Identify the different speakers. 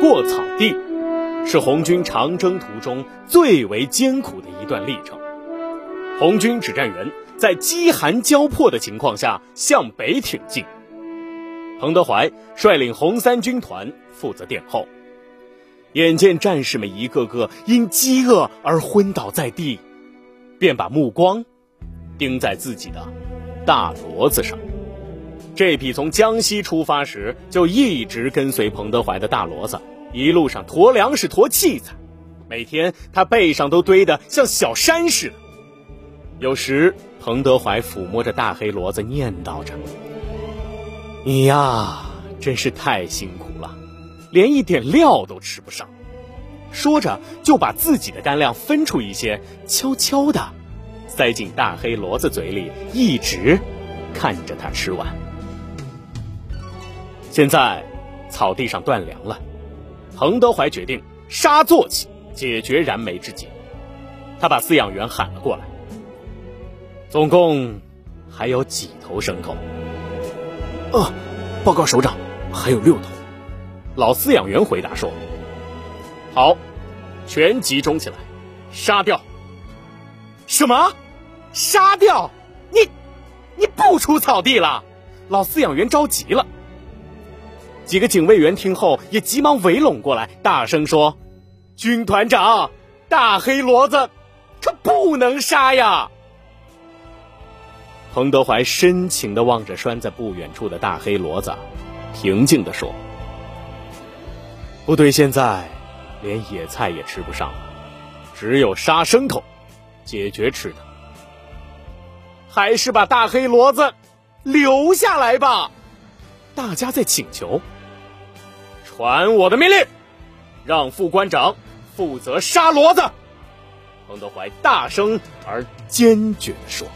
Speaker 1: 过草地，是红军长征途中最为艰苦的一段历程。红军指战员在饥寒交迫的情况下向北挺进，彭德怀率领红三军团负责殿后。眼见战士们一个个因饥饿而昏倒在地，便把目光盯在自己的大骡子上。这匹从江西出发时就一直跟随彭德怀的大骡子，一路上驮粮食、驮器材，每天他背上都堆得像小山似的。有时，彭德怀抚摸着大黑骡子，念叨着：“你呀，真是太辛苦了。”连一点料都吃不上，说着就把自己的干粮分出一些，悄悄地塞进大黑骡子嘴里，一直看着它吃完。现在草地上断粮了，彭德怀决定杀坐骑，解决燃眉之急。他把饲养员喊了过来，总共还有几头牲口？
Speaker 2: 啊，报告首长，还有六头。
Speaker 1: 老饲养员回答说：“好，全集中起来，杀掉。”什么？杀掉？你，你不出草地了？老饲养员着急了。几个警卫员听后也急忙围拢过来，大声说：“军团长，大黑骡子，可不能杀呀！”彭德怀深情的望着拴在不远处的大黑骡子，平静的说。部队现在连野菜也吃不上了，只有杀牲口解决吃的。还是把大黑骡子留下来吧，大家在请求。传我的命令，让副官长负责杀骡子。彭德怀大声而坚决地说。